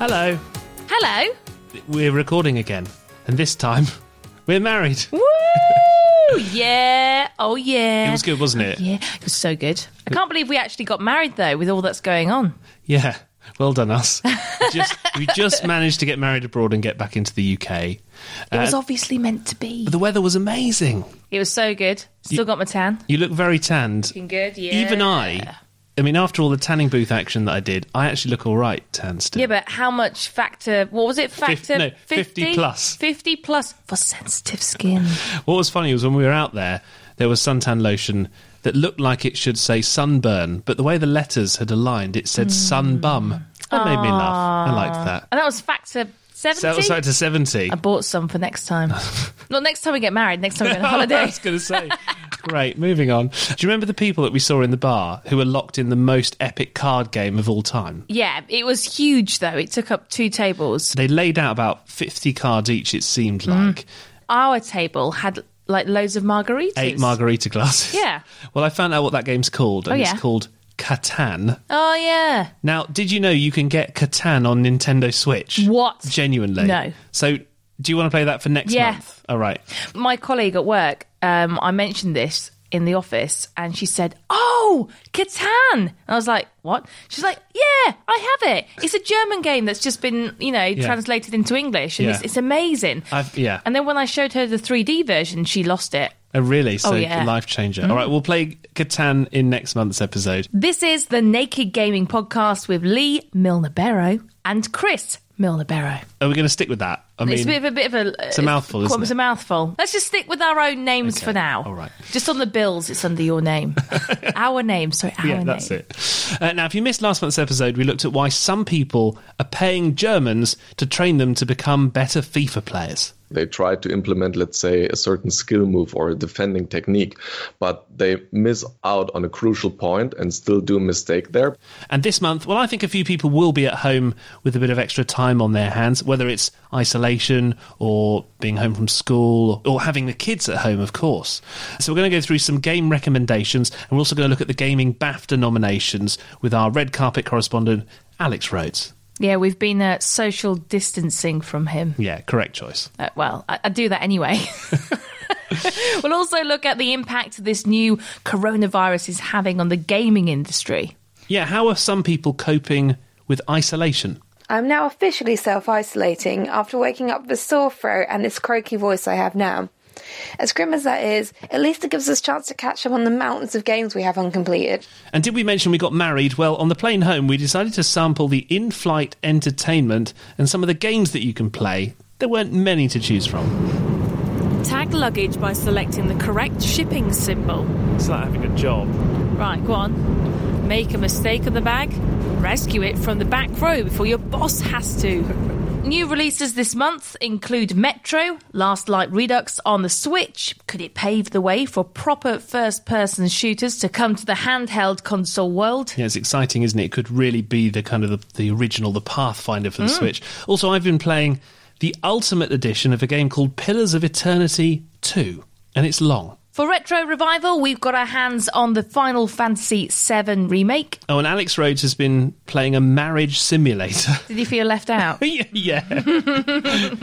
Hello. Hello. We're recording again, and this time we're married. Woo! yeah. Oh, yeah. It was good, wasn't it? Oh, yeah, it was so good. I can't believe we actually got married though, with all that's going on. Yeah. Well done, us. just, we just managed to get married abroad and get back into the UK. It was uh, obviously meant to be. The weather was amazing. It was so good. Still got my tan. You look very tanned. Looking good. Yeah. Even I. I mean, after all the tanning booth action that I did, I actually look all right tan still. Yeah, but how much factor? What was it? Factor no, 50 plus. Fifty plus for sensitive skin. What was funny was when we were out there, there was suntan lotion that looked like it should say sunburn, but the way the letters had aligned, it said hmm. sunbum. That made me laugh. I liked that. And that was factor So seventy. that to 70. I bought some for next time. Not next time we get married. Next time we go on holiday. I was going to say. Great, moving on. Do you remember the people that we saw in the bar who were locked in the most epic card game of all time? Yeah, it was huge though. It took up two tables. They laid out about 50 cards each, it seemed Mm. like. Our table had like loads of margaritas. Eight margarita glasses. Yeah. Well, I found out what that game's called, and Oh, it's called Catan. Oh yeah. Now, did you know you can get Catan on Nintendo Switch? What? Genuinely? No. So, do you want to play that for next Yeah. month? All right. My colleague at work, um, I mentioned this in the office, and she said, "Oh, Catan." And I was like, "What?" She's like, "Yeah, I have it. It's a German game that's just been, you know, translated into English, and Yeah. it's, it's amazing." I've, yeah. And then when I showed her the 3D version, she lost it. Oh, really? So, Oh, yeah. life changer. All right, we'll play Catan in next month's episode. This is the Naked Gaming Podcast with Lee Milner Barrow and Chris Milner Barrow. Are we going to stick with that? I mean, It's a bit of a bit of a. It's a mouthful, isn't It's it? a mouthful. Let's just stick with our own names Okay, for now. all right. Just on the bills, it's under your name. our name. Sorry, our yeah, name. that's it. Uh, now, if you missed last month's episode, we looked at why some people are paying Germans to train them to become better FIFA players. They try to implement, let's say, a certain skill move or a defending technique, but they miss out on a crucial point and still do a mistake there. And this month, well, I think a few people will be at home with a bit of extra time on their hands, whether it's isolation or being home from school or having the kids at home, of course. So, we're going to go through some game recommendations and we're also going to look at the gaming BAFTA nominations with our red carpet correspondent, Alex Rhodes. Yeah, we've been uh, social distancing from him. Yeah, correct choice. Uh, well, I, I do that anyway. we'll also look at the impact this new coronavirus is having on the gaming industry. Yeah, how are some people coping with isolation? I'm now officially self isolating after waking up with a sore throat and this croaky voice I have now. As grim as that is, at least it gives us a chance to catch up on the mountains of games we have uncompleted. And did we mention we got married? Well, on the plane home, we decided to sample the in flight entertainment and some of the games that you can play. There weren't many to choose from. Tag luggage by selecting the correct shipping symbol. It's like having a job. Right, go on. Make a mistake on the bag, rescue it from the back row before your boss has to. New releases this month include Metro, Last Light Redux on the Switch. Could it pave the way for proper first person shooters to come to the handheld console world? Yeah, it's exciting, isn't it? It could really be the kind of the, the original, the Pathfinder for the mm. Switch. Also, I've been playing the Ultimate Edition of a game called Pillars of Eternity 2, and it's long. For Retro Revival, we've got our hands on the Final Fantasy VII remake. Oh, and Alex Rhodes has been playing a marriage simulator. Did you feel left out? yeah, yeah.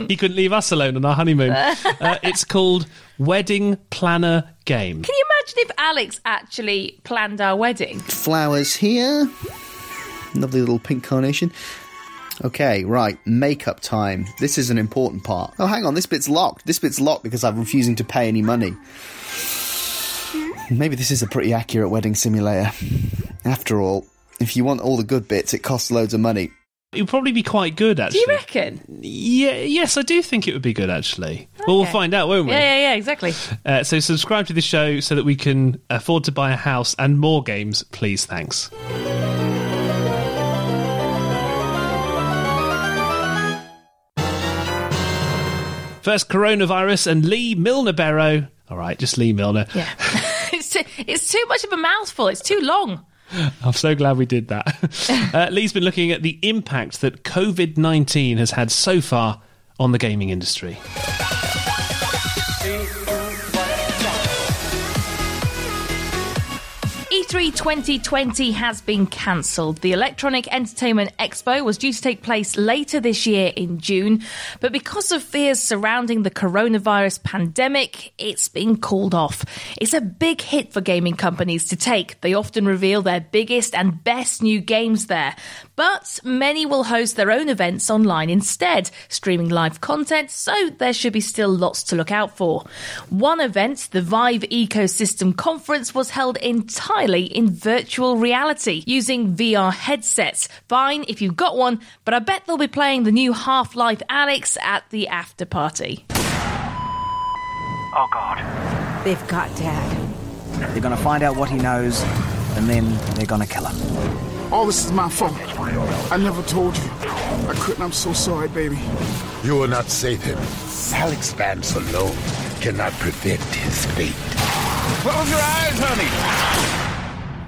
he couldn't leave us alone on our honeymoon. Uh, it's called Wedding Planner Game. Can you imagine if Alex actually planned our wedding? flowers here. Lovely little pink carnation. Okay, right, makeup time. This is an important part. Oh, hang on, this bit's locked. This bit's locked because I'm refusing to pay any money. Maybe this is a pretty accurate wedding simulator. After all, if you want all the good bits, it costs loads of money. It would probably be quite good, actually. Do you reckon? Yeah, yes, I do think it would be good, actually. Well, we'll find out, won't we? Yeah, yeah, yeah, exactly. Uh, so subscribe to the show so that we can afford to buy a house and more games, please. Thanks. First, coronavirus and Lee Milner Barrow. All right, just Lee Milner. Yeah. it's, too, it's too much of a mouthful. It's too long. I'm so glad we did that. uh, Lee's been looking at the impact that COVID 19 has had so far on the gaming industry. E3 2020 has been cancelled. The Electronic Entertainment Expo was due to take place later this year in June, but because of fears surrounding the coronavirus pandemic, it's been called off. It's a big hit for gaming companies to take. They often reveal their biggest and best new games there. But many will host their own events online instead, streaming live content, so there should be still lots to look out for. One event, the Vive Ecosystem Conference, was held entirely in virtual reality using VR headsets. Fine if you've got one, but I bet they'll be playing the new Half Life Alyx at the after party. Oh God. They've got Dad. They're gonna find out what he knows, and then they're gonna kill him. All this is my fault. I never told you. I couldn't. I'm so sorry, baby. You will not save him. Alyx Vance alone cannot prevent his fate. Close your eyes, honey.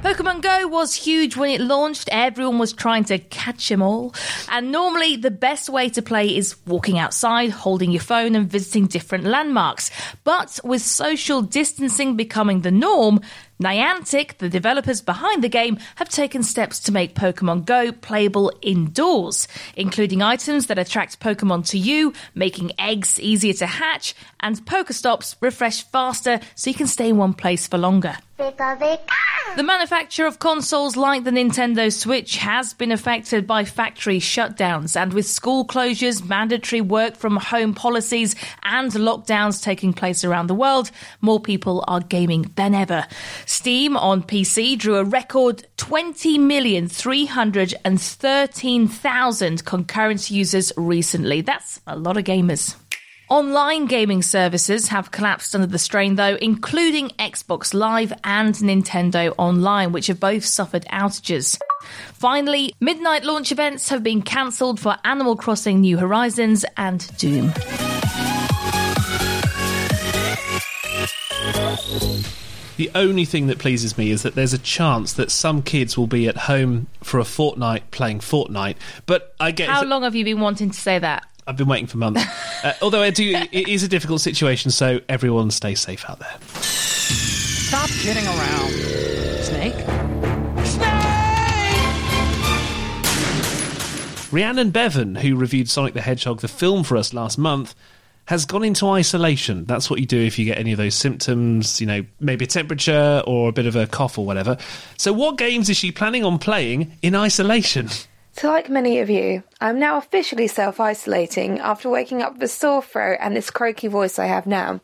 Pokemon Go was huge when it launched. Everyone was trying to catch them all. And normally, the best way to play is walking outside, holding your phone, and visiting different landmarks. But with social distancing becoming the norm, Niantic, the developers behind the game, have taken steps to make Pokemon Go playable indoors, including items that attract Pokemon to you, making eggs easier to hatch, and Pokestops refresh faster so you can stay in one place for longer. The manufacture of consoles like the Nintendo Switch has been affected by factory shutdowns, and with school closures, mandatory work from home policies, and lockdowns taking place around the world, more people are gaming than ever. Steam on PC drew a record 20,313,000 concurrent users recently. That's a lot of gamers. Online gaming services have collapsed under the strain, though, including Xbox Live and Nintendo Online, which have both suffered outages. Finally, midnight launch events have been cancelled for Animal Crossing New Horizons and Doom. The only thing that pleases me is that there's a chance that some kids will be at home for a fortnight playing Fortnite. But I get How long have you been wanting to say that? I've been waiting for months. uh, although I do, it is a difficult situation, so everyone stay safe out there. Stop kidding around. Snake? Snake! Rhiannon Bevan, who reviewed Sonic the Hedgehog, the film, for us last month, has gone into isolation. That's what you do if you get any of those symptoms, you know, maybe a temperature or a bit of a cough or whatever. So, what games is she planning on playing in isolation? So, like many of you, I'm now officially self isolating after waking up with a sore throat and this croaky voice I have now.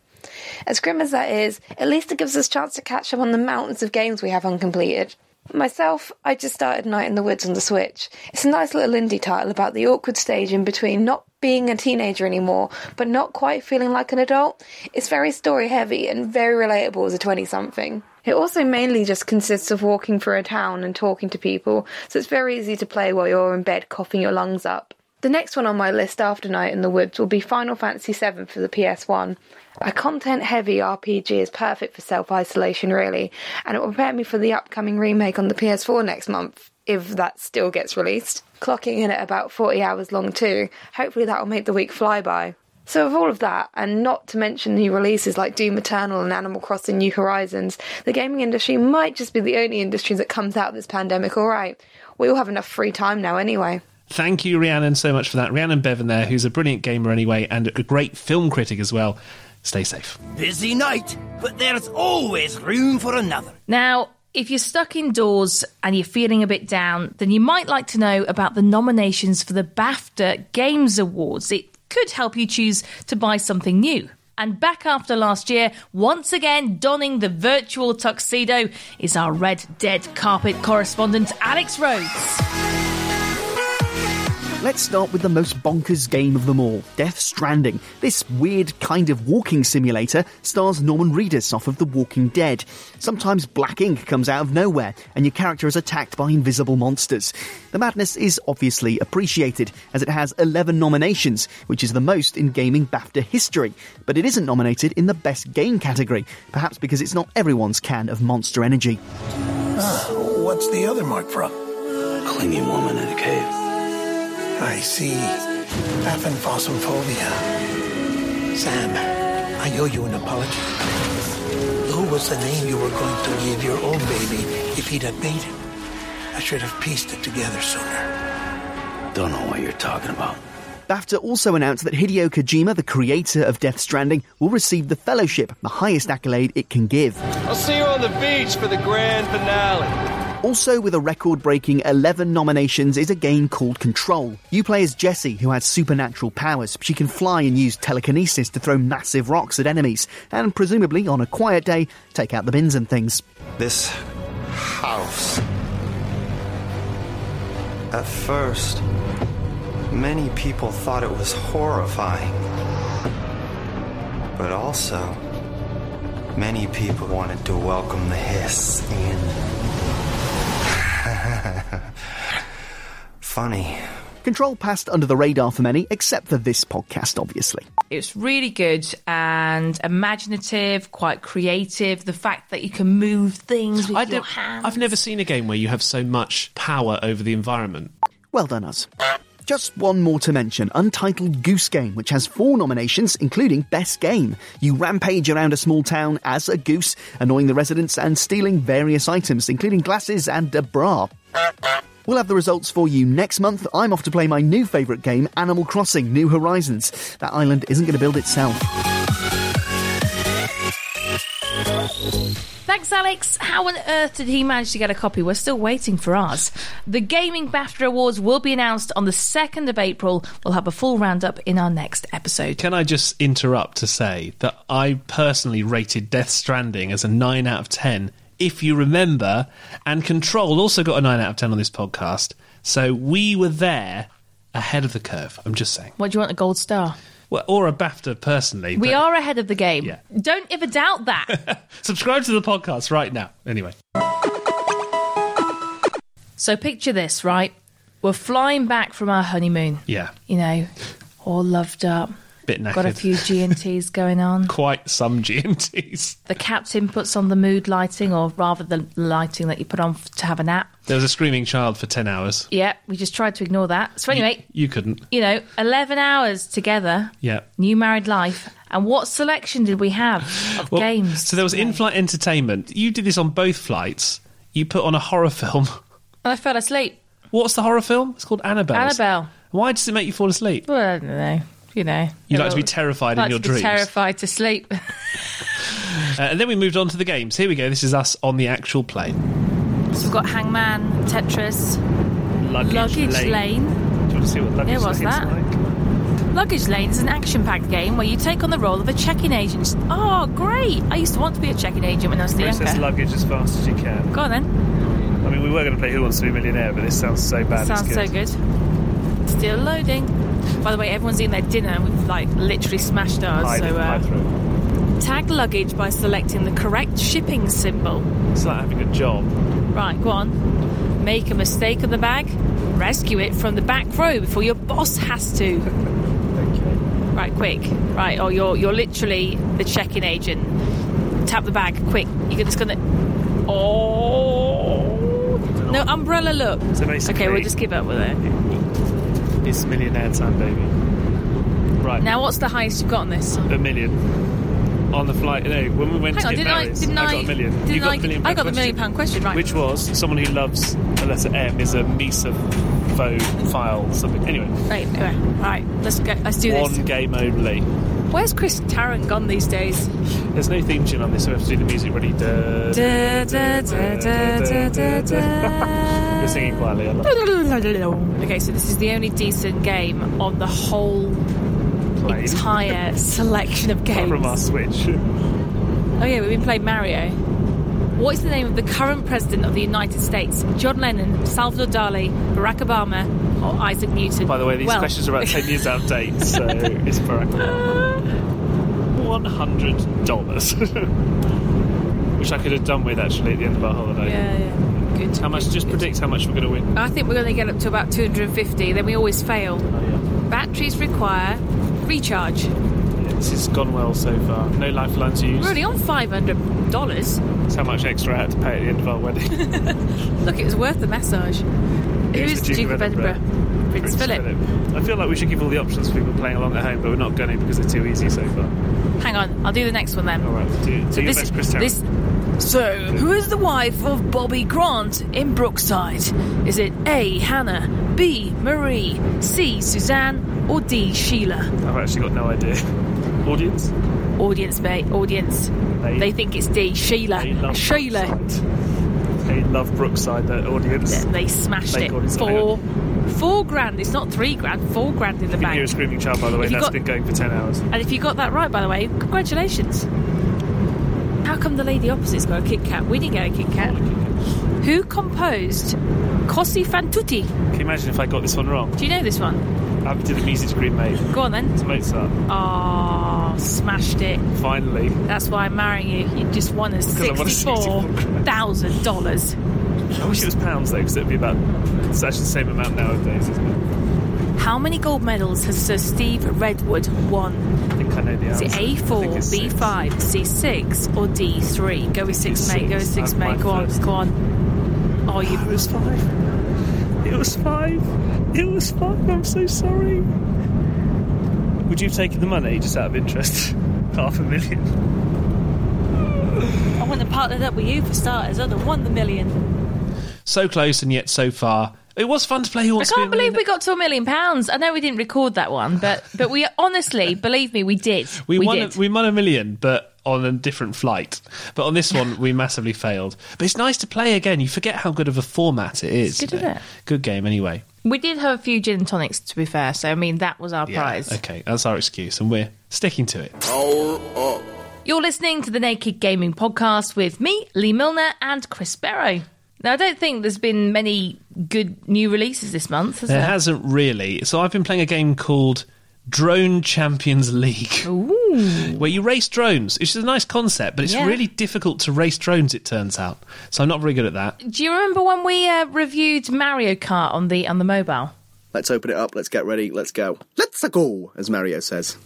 As grim as that is, at least it gives us a chance to catch up on the mountains of games we have uncompleted. Myself, I just started Night in the Woods on the Switch. It's a nice little indie title about the awkward stage in between not being a teenager anymore, but not quite feeling like an adult. It's very story heavy and very relatable as a 20 something. It also mainly just consists of walking through a town and talking to people, so it's very easy to play while you're in bed coughing your lungs up. The next one on my list after Night in the Woods will be Final Fantasy VII for the PS1. A content heavy RPG is perfect for self isolation, really, and it will prepare me for the upcoming remake on the PS4 next month, if that still gets released. Clocking in at about 40 hours long, too. Hopefully, that will make the week fly by. So, with all of that, and not to mention new releases like Doom Eternal and Animal Crossing New Horizons, the gaming industry might just be the only industry that comes out of this pandemic alright. We all have enough free time now, anyway. Thank you, Rhiannon, so much for that. Rhiannon Bevan there, who's a brilliant gamer anyway, and a great film critic as well. Stay safe. Busy night, but there's always room for another. Now, if you're stuck indoors and you're feeling a bit down, then you might like to know about the nominations for the BAFTA Games Awards. It could help you choose to buy something new. And back after last year, once again donning the virtual tuxedo, is our Red Dead carpet correspondent, Alex Rhodes. Let's start with the most bonkers game of them all, Death Stranding. This weird kind of walking simulator stars Norman Reedus off of The Walking Dead. Sometimes black ink comes out of nowhere, and your character is attacked by invisible monsters. The madness is obviously appreciated, as it has 11 nominations, which is the most in gaming BAFTA history. But it isn't nominated in the Best Game category, perhaps because it's not everyone's can of monster energy. Ah, what's the other mark from? Clinging woman in a cave. I see. Aphenphosmphobia. Sam, I owe you an apology. Though was the name you were going to give your own baby if he'd have made it. I should have pieced it together sooner. Don't know what you're talking about. BAFTA also announced that Hideo Kojima, the creator of Death Stranding, will receive the Fellowship, the highest accolade it can give. I'll see you on the beach for the grand finale. Also, with a record breaking 11 nominations, is a game called Control. You play as Jesse, who has supernatural powers. She can fly and use telekinesis to throw massive rocks at enemies, and presumably, on a quiet day, take out the bins and things. This house. At first, many people thought it was horrifying. But also, many people wanted to welcome the hiss in. Funny. Control passed under the radar for many, except for this podcast, obviously. It's really good and imaginative, quite creative. The fact that you can move things with I your hands. I've never seen a game where you have so much power over the environment. Well done, us. Just one more to mention Untitled Goose Game, which has four nominations, including Best Game. You rampage around a small town as a goose, annoying the residents and stealing various items, including glasses and a bra. We'll have the results for you next month. I'm off to play my new favourite game, Animal Crossing New Horizons. That island isn't going to build itself. Thanks, Alex. How on earth did he manage to get a copy? We're still waiting for ours. The Gaming BAFTA Awards will be announced on the 2nd of April. We'll have a full roundup in our next episode. Can I just interrupt to say that I personally rated Death Stranding as a 9 out of 10, if you remember, and Control also got a 9 out of 10 on this podcast. So we were there ahead of the curve. I'm just saying. What do you want, a gold star? Well, or a BAFTA personally. We are ahead of the game. Yeah. Don't ever doubt that. Subscribe to the podcast right now. Anyway. so picture this, right? We're flying back from our honeymoon. Yeah. You know, all loved up. Bit knackered. Got a few G&Ts going on. Quite some GMTs. The captain puts on the mood lighting, or rather the lighting that you put on to have a nap. There was a screaming child for 10 hours. Yeah, we just tried to ignore that. So anyway, You couldn't. you know, 11 hours together, Yeah. new married life. And what selection did we have of Well, games? So there was in flight entertainment. You did this on both flights. You put on a horror film. And I fell asleep. What's the horror film? It's called Annabelle. Annabelle. Why does it make you fall asleep? Well, I don't know. You know. You like to be terrified in your to dreams. terrified to sleep. Uh, and then we moved on to the games. Here we go. This is us on the actual plane. so we've got Hangman, Tetris, Luggage, Luggage lane. Lane. Do you want to see what luggage Yeah, what's that? like? Luggage Lane is an action packed game where you take on the role of a check-in agent. Oh, great! I used to want to be a check-in agent when I was Process younger. luggage as fast as you can. Go on then. I mean, we were going to play Who Wants to Be a Millionaire, but this sounds so bad. Sounds it's so good. good. Still loading. By the way, everyone's eating their dinner and we've like literally smashed ours. Hide so uh, tag luggage by selecting the correct shipping symbol. It's like having a job. Right, go on. Make a mistake on the bag. Rescue it from the back row before your boss has to. Right, quick. Right, or you're you're literally the check-in agent. Tap the bag, quick. You're just gonna. Oh no, umbrella! Look. So okay, we'll just give up with it. It's millionaire time, baby. Right. Now, what's the highest you've got on this? A million. On the flight, no, when we went Hang on, to get didn't I? married, Didn't I? got a million. Didn't you got I? a million I got the million pound question right. Which was someone who loves the letter M is a mesopho file something. Anyway, Right, anyway, right. Let's go. Let's do one this. One game only. Where's Chris Tarrant gone these days? There's no theme tune on this, so we have to do the music ready. Da, Da, da, You're singing quietly. Okay, so this is the only decent game on the whole Plane. entire selection of games. From our Switch. Oh yeah, we've been playing Mario. What is the name of the current president of the United States? John Lennon, Salvador Dali, Barack Obama, or Isaac Newton? By the way, these Well, questions are about 10 years out of date, so it's Barack Obama. $100. Which I could have done with actually at the end of our holiday. Yeah, yeah. Good. How much? Just predict how much we're going to win. I think we're going to get up to about 250. Then we always fail. Oh, Batteries require recharge. Yeah, this has gone well so far. No lifelines used. We're only on $500. That's how much extra I had to pay at the end of our wedding. Look, it was worth the massage. Who's the Duke of Edinburgh? Prince, Philip. I feel like we should give all the options for people playing along at home, but we're not going to because they're too easy so far. Hang on, I'll do the next one then. All right, do, do So your this, best, Chris this So, who is the wife of Bobby Grant in Brookside? Is it A. Hannah, B. Marie, C. Suzanne, or D. Sheila? I've actually got no idea. Audience? Audience, mate, audience. They- They think it's D. Sheila. They love Sheila. They love Brookside, the audience. They smashed Fake it. Four, four grand. It's not three grand. Four grand in the If You're a screaming child, by the way, that's got- been going for 10 hours. And if you got that right, by the way, congratulations. How come the lady opposite's got a Kit Kat? We didn't get a Kit Kat. Who composed Così fan tutte? Can you imagine if I got this one wrong? Do you know this one? I did a music degree, mate. Go on then. It's Mozart. Oh, smashed it. Finally. That's why I'm marrying you. You just won us Because I won a sixty-four thousand dollars. I wish it was pounds, though, because it'd be about. It's actually the same amount nowadays, isn't it? How many gold medals has Sir Steve Redgrave won? I think I know the Is answer. it A four, I think it's B six. five, C six, or D three? Go with six, it's mate. Go with six. six, That's mate. Go on, go on. Oh, you. It was five. It was five. It was five. I'm so sorry. Would you have taken the money just out of interest? Half a million. I wouldn't have partnered up with you for starters. I'd have won the million. So close and yet so far. It was fun to play Who I Wants to Be can't believe we got to a million pounds. I know we didn't record that one, but but we honestly, believe me, we did. We, won. did. A, we won a million, but on a different flight. But on this one, we massively failed. But it's nice to play again. You forget how good of a format it is. It's good, isn't it? Good game, anyway. We did have a few gin and tonics, to be fair. So I mean, that was our prize. Okay, that's our excuse, and we're sticking to it. You're listening to the Naked Gaming Podcast with me, Lee Milner, and Chris Barrow. Now, I don't think there's been many good new releases this month, has There there? hasn't really. So I've been playing a game called Drone Champions League, where you race drones. It's just a nice concept, but it's Yeah. really difficult to race drones. It turns out. So I'm not very good at that. Do you remember when we uh, reviewed Mario Kart on the on the mobile? Let's open it up. Let's get ready. Let's go. Let's go, as Mario says.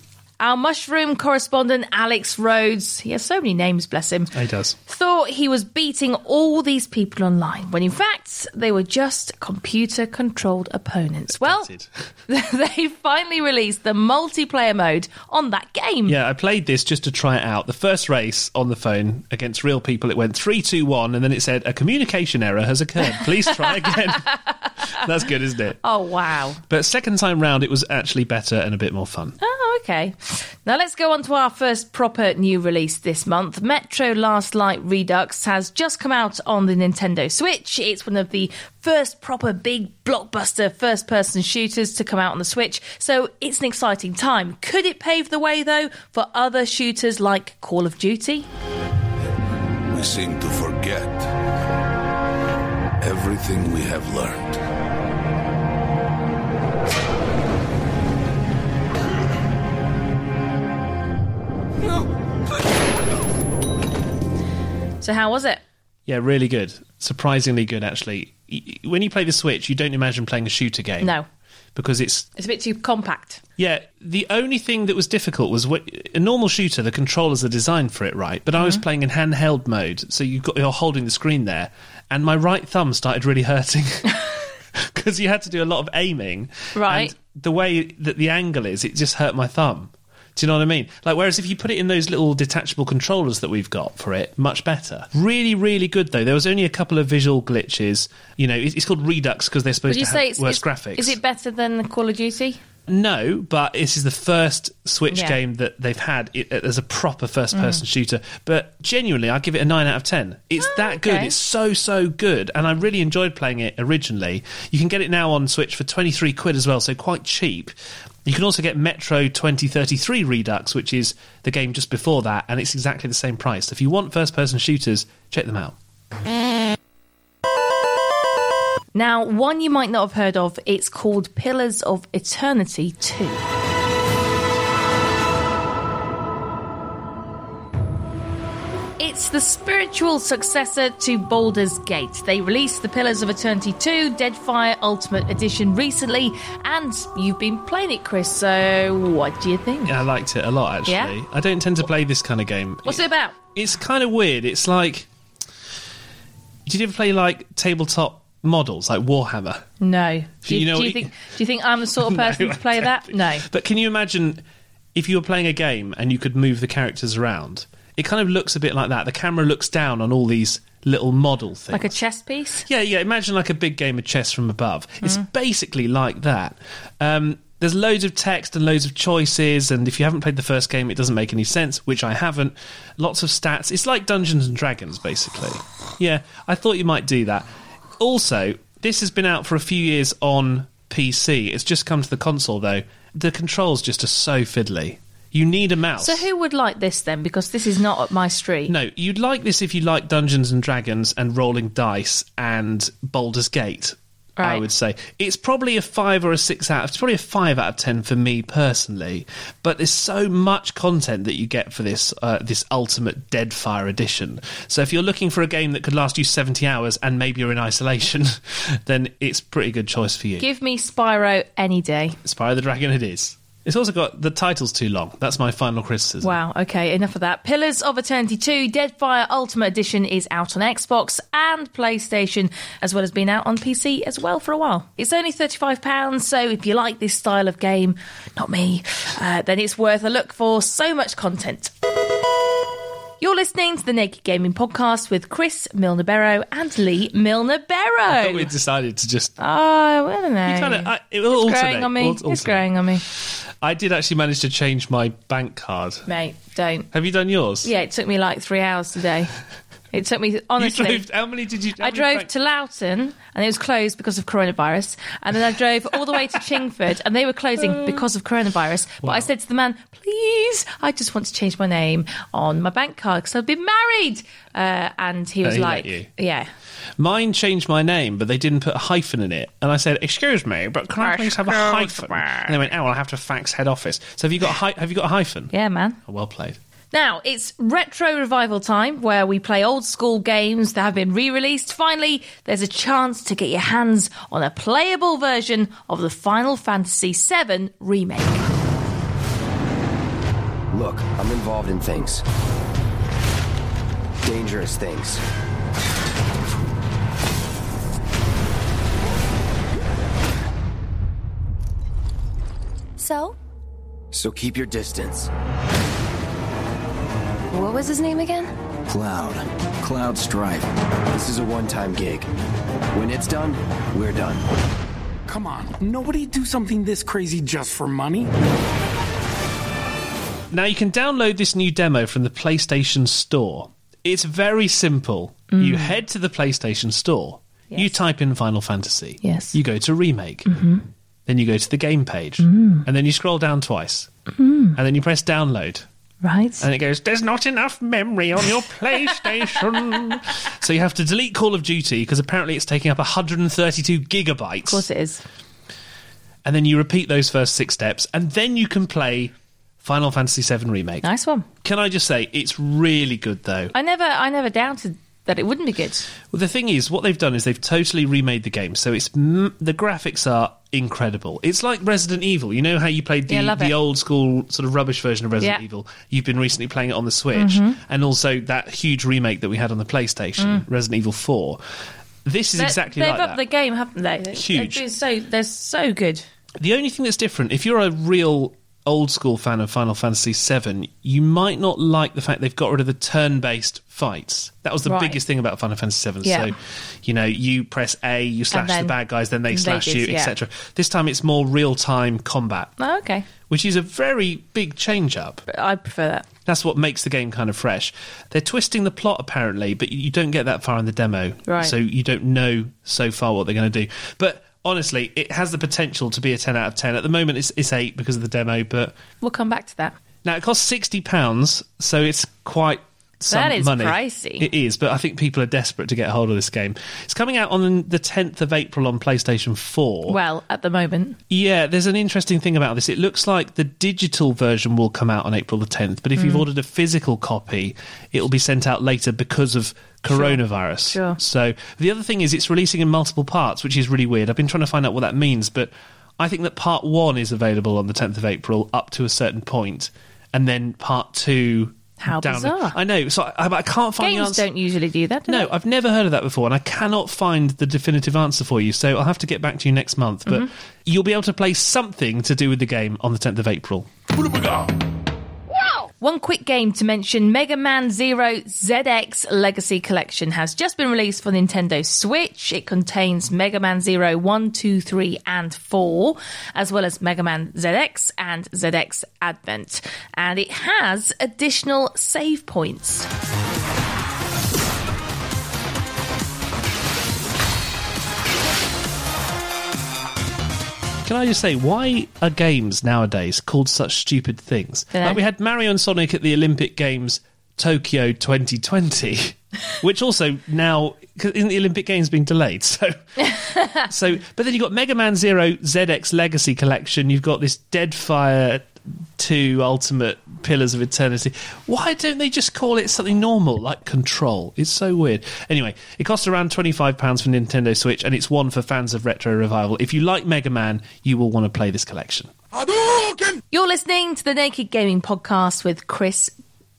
Our mushroom correspondent Alex Rhodes, he has so many names, bless him, He does. thought he was beating all these people online, when in fact they were just computer controlled opponents. Well, they finally released the multiplayer mode on that game. Yeah, I played this just to try it out. The first race on the phone against real people, it went three, two, one, and then it said a communication error has occurred. Please try again. That's good, isn't it? Oh, wow. But second time round, it was actually better and a bit more fun. Oh, okay. Now let's go on to our first proper new release this month. Metro Last Light Redux has just come out on the Nintendo Switch. It's one of the first proper big blockbuster first person shooters to come out on the Switch, so it's an exciting time. Could it pave the way, though, for other shooters like Call of Duty? We seem to forget everything we have learned. So, how was it? Yeah, really good. Surprisingly good, actually. When you play the Switch, you don't imagine playing a shooter game. No. Because it's It's a bit too compact. Yeah, the only thing that was difficult was what, a normal shooter. The controllers are designed for it, right? But I was Mm-hmm. playing in handheld mode, so you've got you're holding the screen there, and my right thumb started really hurting because you had to do a lot of aiming. Right. And the way that the angle is, it just hurt my thumb. Do you know what I mean? Like, whereas if you put it in those little detachable controllers that we've got for it, much better. Really, really good though. There was only a couple of visual glitches. You know, it- it's called Redux because they're supposed to say have it's, worse is, graphics. Is it better than the Call of Duty? No, but this is the first Switch Yeah. game that they've had it, as a proper first person Mm. shooter. But genuinely, I give it a 9 out of 10. It's that good. It's so, so good. And I really enjoyed playing it originally. You can get it now on Switch for 23 quid as well, so quite cheap. You can also get Metro 2033 Redux, which is the game just before that, and it's exactly the same price. So if you want first person shooters, check them out. Now, one you might not have heard of, it's called Pillars of Eternity 2. It's the spiritual successor to Baldur's Gate. They released the Pillars of Eternity 2 Deadfire Ultimate Edition recently, and you've been playing it, Chris, so what do you think? Yeah, I liked it a lot, actually. Yeah? I don't tend to play this kind of game. What's it about? It's kind of weird. It's like. Did you ever play like tabletop models, like Warhammer? No. Do you, You know- do you think, do you think I'm the sort of person I to play that? No. But can you imagine if you were playing a game and you could move the characters around? It kind of looks a bit like that. The camera looks down on all these little model things. Like a chess piece? Yeah, yeah. Imagine like a big game of chess from above. It's Mm. basically like that. Um, there's loads of text and loads of choices, and if you haven't played the first game, it doesn't make any sense, which I haven't. Lots of stats. It's like Dungeons and Dragons, basically. Yeah, I thought you might do that. Also, this has been out for a few years on PC. It's just come to the console, though. The controls just are so fiddly. You need a mouse. So who would like this then? Because this is not up my street. No, you'd like this if you like Dungeons and Dragons and rolling dice and Baldur's Gate. I would say it's probably a five or a six out. It's probably a five out of ten for me personally. But there's so much content that you get for this uh, this ultimate Deadfire edition. So if you're looking for a game that could last you 70 hours and maybe you're in isolation, then it's pretty good choice for you. Give me Spyro any day. Spyro the Dragon, it is. It's also got the title's too long. That's my final criticism. Wow, okay, enough of that. Pillars of Eternity 2 Deadfire Ultimate Edition is out on Xbox and PlayStation, as well as being out on PC as well for a while. It's only £35, so if you like this style of game, not me, uh, then it's worth a look for so much content. You're listening to the Naked Gaming Podcast with Chris Milner Barrow and Lee Milner I thought we decided to just. Oh, I don't know. You kinda- I- it will it's growing on me. Al- It's growing on me. I did actually manage to change my bank card. Mate, don't. Have you done yours? Yeah, it took me like three hours today. It took me honestly. Drove, how many did you? I drove bank- to Loughton and it was closed because of coronavirus. And then I drove all the way to Chingford and they were closing because of coronavirus. But I said to the man, please, I just want to change my name on my bank card because I've been married. Uh, and he And was he like, yeah. Mine changed my name, but they didn't put a hyphen in it. And I said, "Excuse me, but can I please have a hyphen?" And they went, "Oh, well, I'll have to fax head office." So have you got a hy- have you got a hyphen? Yeah, man. Oh, well played. Now, it's retro revival time where we play old school games that have been re released. Finally, there's a chance to get your hands on a playable version of the Final Fantasy VII remake. Look, I'm involved in things. Dangerous things. So, So keep your distance. what was his name again? Cloud. Cloud Strife. This is a one time gig. When it's done, we're done. Come on, nobody do something this crazy just for money. Now you can download this new demo from the PlayStation Store. It's very simple. Mm. You head to the PlayStation Store. You type in Final Fantasy. Yes. You go to remake. Mhm. Then you go to the game page. Mm. And then you scroll down twice. Mm. And then you press download. Right. And it goes, There's not enough memory on your PlayStation. so you have to delete Call of Duty because apparently it's taking up 132 gigabytes. Of course it is. And then you repeat those first six steps, and then you can play Final Fantasy VII Remake. Nice one. Can I just say, it's really good though. I never, I never doubted that it wouldn't be good. Well, the thing is, what they've done is they've totally remade the game. So it's m- the graphics are incredible. It's like Resident Evil. You know how you played the, Yeah, the it. old school sort of rubbish version of Resident Yeah. Evil. You've been recently playing it on the Switch, Mhm. and also that huge remake that we had on the PlayStation, Mm. Resident Evil Four. This is They- exactly They've like upped the game, haven't they? They're- Huge. They're so they're so good. The only thing that's different, if you're a real old school fan of Final Fantasy VII, you might not like the fact they've got rid of the turn based fights. That was the Right. biggest thing about Final Fantasy VII. Yeah. So, you know, you press A, you slash the bad guys, then they slash you, yeah. etc. This time it's more real time combat, Oh, okay, which is a very big change up. I prefer that. That's what makes the game kind of fresh. They're twisting the plot apparently, but you don't get that far in the demo, Right. so you don't know so far what they're going to do. But honestly, it has the potential to be a ten out of ten. At the moment, it's, it's eight because of the demo, but We'll come back to that. now it costs sixty pounds, so it's quite some That is money. pricey. It is, but I think people are desperate to get a hold of this game. It's coming out on the tenth of April on PlayStation Four. Well, at the moment, Yeah, there's an interesting thing about this. It looks like the digital version will come out on April the 10th, but if you've Mm. ordered a physical copy, it'll be sent out later because of coronavirus. Sure. So the other thing is it's releasing in multiple parts, which is really weird. I've been trying to find out what that means, but I think that part one is available on the 10th of April up to a certain point, and then part two. How down bizarre. I know. So I, I can't find the games answer. don't usually do that. Do No, they? I've never heard of that before, and I cannot find the definitive answer for you. So I'll have to get back to you next month. But Mhm. you'll be able to play something to do with the game on the 10th of April. One quick game to mention Mega Man Zero ZX Legacy Collection has just been released for Nintendo Switch. It contains Mega Man Zero 1, 2, 3, and 4, as well as Mega Man ZX and ZX Advent. And it has additional save points. Can I just say, why are games nowadays called such stupid things? Dunno. Like we had Mario and Sonic at the Olympic Games Tokyo 2020, which also now cause isn't the Olympic Games being delayed? So, so but then you've got Mega Man Zero ZX Legacy Collection. You've got this Deadfire 2 Ultimate Pillars of Eternity. Why don't they just call it something normal like Control? It's so weird. Anyway, it costs around £25 for Nintendo Switch and it's one for fans of Retro Revival. If you like Mega Man, you will want to play this collection. You're listening to the Naked Gaming Podcast with Chris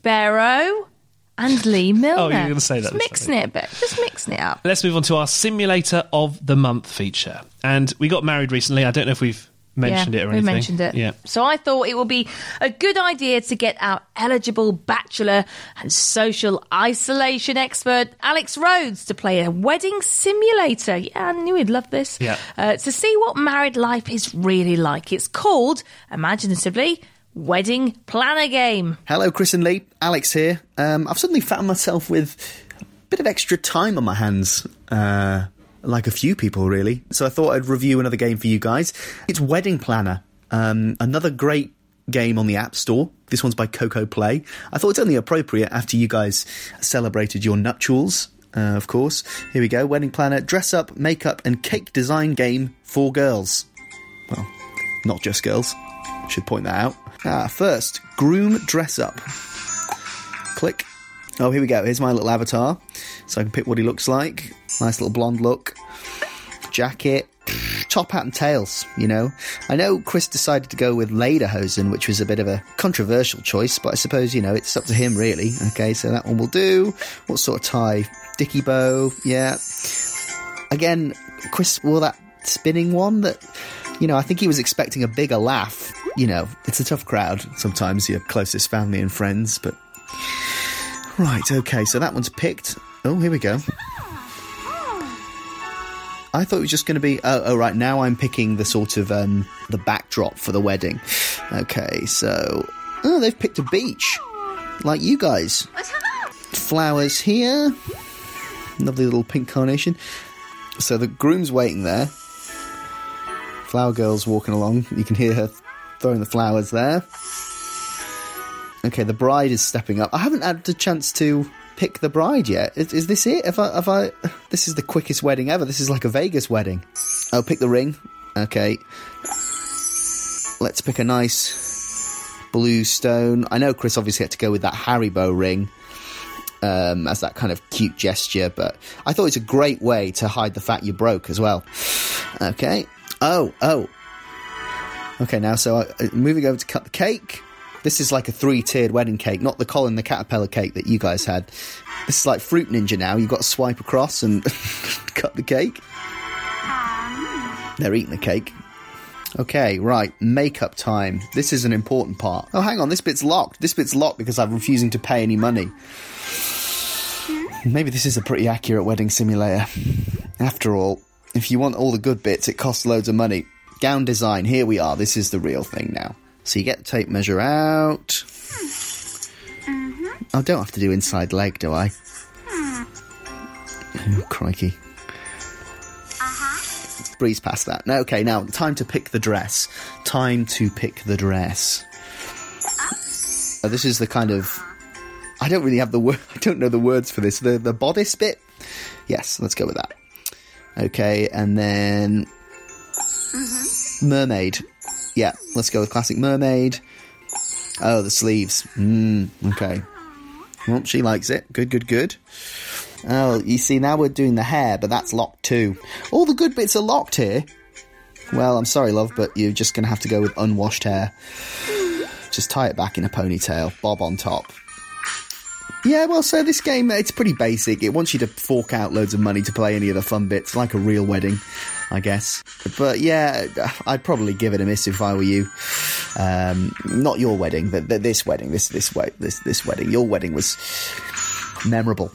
Barrow and Lee oh, Milner. Oh, you're gonna say that Just mixing it a bit. Just mixing it up. Let's move on to our Simulator of the Month feature. And we got married recently. I don't know if we've mentioned yeah, it or we anything. mentioned it. Yeah. So I thought it would be a good idea to get our eligible bachelor and social isolation expert Alex Rhodes to play a wedding simulator. Yeah, I knew he'd love this. Yeah. Uh, to see what married life is really like. It's called, imaginatively, Wedding Planner Game. Hello, Chris and Lee. Alex here. Um, I've suddenly found myself with a bit of extra time on my hands. Uh, like a few people, really. So I thought I'd review another game for you guys. It's Wedding Planner. Um, another great game on the App Store. This one's by Coco Play. I thought it's only appropriate after you guys celebrated your nuptials. Uh, of course. Here we go. Wedding Planner, dress up, makeup, and cake design game for girls. Well, not just girls. Should point that out. Ah, first, groom dress up. Click. Oh, here we go. Here's my little avatar. So I can pick what he looks like. Nice little blonde look. Jacket. Top hat and tails, you know. I know Chris decided to go with Lederhosen, which was a bit of a controversial choice, but I suppose, you know, it's up to him, really. Okay, so that one will do. What sort of tie? Dicky bow, yeah. Again, Chris wore that spinning one that, you know, I think he was expecting a bigger laugh. You know, it's a tough crowd. Sometimes your closest family and friends, but. Right, okay, so that one's picked. Oh, here we go. I thought it was just going to be. Oh, oh, right. Now I'm picking the sort of um, the backdrop for the wedding. Okay, so oh, they've picked a beach, like you guys. Flowers here. Lovely little pink carnation. So the groom's waiting there. Flower girl's walking along. You can hear her throwing the flowers there. Okay, the bride is stepping up. I haven't had the chance to pick the bride yet. Is, is this it? Have I, I? This is the quickest wedding ever. This is like a Vegas wedding. I'll pick the ring. Okay. Let's pick a nice blue stone. I know Chris obviously had to go with that Haribo ring um, as that kind of cute gesture, but I thought it's a great way to hide the fact you're broke as well. Okay. Oh, oh. Okay, now so uh, moving over to cut the cake. This is like a three tiered wedding cake, not the Colin the Caterpillar cake that you guys had. This is like Fruit Ninja now. You've got to swipe across and cut the cake. They're eating the cake. Okay, right, makeup time. This is an important part. Oh, hang on, this bit's locked. This bit's locked because I'm refusing to pay any money. Maybe this is a pretty accurate wedding simulator. After all, if you want all the good bits, it costs loads of money. Gown design, here we are. This is the real thing now. So you get the tape measure out. Mm-hmm. I don't have to do inside leg, do I? Hmm. Oh, crikey. Uh-huh. Breeze past that. Now, okay, now time to pick the dress. Time to pick the dress. Uh, this is the kind of. I don't really have the word. I don't know the words for this. The the bodice bit. Yes, let's go with that. Okay, and then mm-hmm. mermaid. Yeah, let's go with classic mermaid. Oh, the sleeves. Mm, okay. Well, she likes it. Good, good, good. Oh, you see, now we're doing the hair, but that's locked too. All the good bits are locked here. Well, I'm sorry, love, but you're just going to have to go with unwashed hair. Just tie it back in a ponytail, bob on top. Yeah, well, so this game, it's pretty basic. It wants you to fork out loads of money to play any of the fun bits, like a real wedding, I guess. But yeah, I'd probably give it a miss if I were you. Um, not your wedding, but, but this wedding, this this this this wedding. Your wedding was memorable.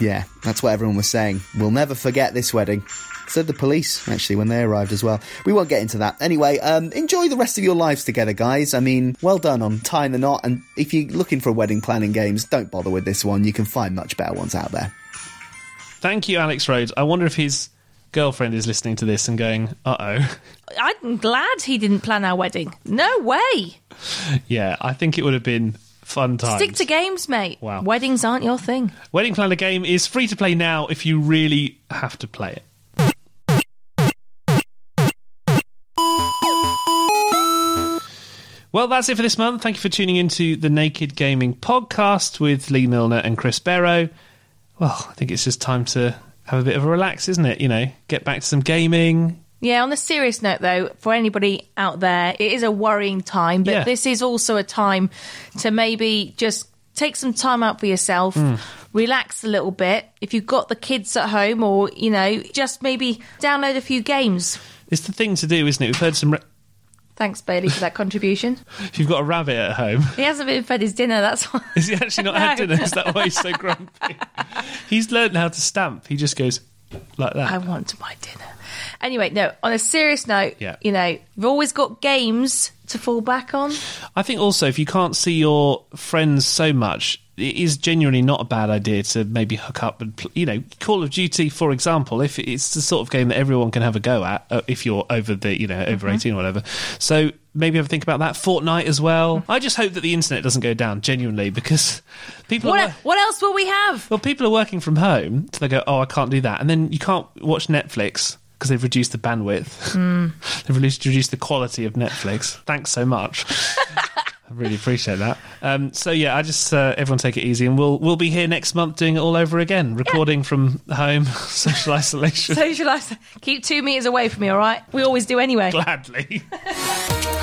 Yeah, that's what everyone was saying. We'll never forget this wedding. Said the police, actually, when they arrived as well. We won't get into that. Anyway, um, enjoy the rest of your lives together, guys. I mean, well done on tying the knot. And if you're looking for wedding planning games, don't bother with this one. You can find much better ones out there. Thank you, Alex Rhodes. I wonder if his girlfriend is listening to this and going, uh oh. I'm glad he didn't plan our wedding. No way. yeah, I think it would have been fun times. Stick to games, mate. Wow. Weddings aren't your thing. Wedding Planner game is free to play now if you really have to play it. Well, that's it for this month. Thank you for tuning into the Naked Gaming podcast with Lee Milner and Chris Barrow. Well, I think it's just time to have a bit of a relax, isn't it? You know, get back to some gaming. Yeah, on a serious note, though, for anybody out there, it is a worrying time, but Yeah. this is also a time to maybe just take some time out for yourself, Mm. relax a little bit. If you've got the kids at home, or, you know, just maybe download a few games. It's the thing to do, isn't it? We've heard some. Ra- Thanks, Bailey, for that contribution. if you've got a rabbit at home, He hasn't been fed his dinner, that's why. is he actually not had dinner? Is that why he's so grumpy? he's learned how to stamp. He just goes like that. I want my dinner. Anyway, no, on a serious note, Yeah. you know, we've always got games to fall back on. I think also if you can't see your friends so much, it is genuinely not a bad idea to maybe hook up and you know Call of Duty, for example, if it's the sort of game that everyone can have a go at, uh, if you're over the you know over Mhm. eighteen or whatever. So maybe have a think about that. Fortnite as well. I just hope that the internet doesn't go down genuinely because people are. What, what else will we have? Well, people are working from home, so they go, "Oh, I can't do that," and then you can't watch Netflix because they've reduced the bandwidth. Mm. they've reduced, reduced the quality of Netflix. Thanks so much. I really appreciate that. Um, so yeah, I just uh, everyone take it easy, and we'll we'll be here next month doing it all over again, recording from home, social isolation. Socialise. Keep two meters away from me, all right? We always do anyway. Gladly.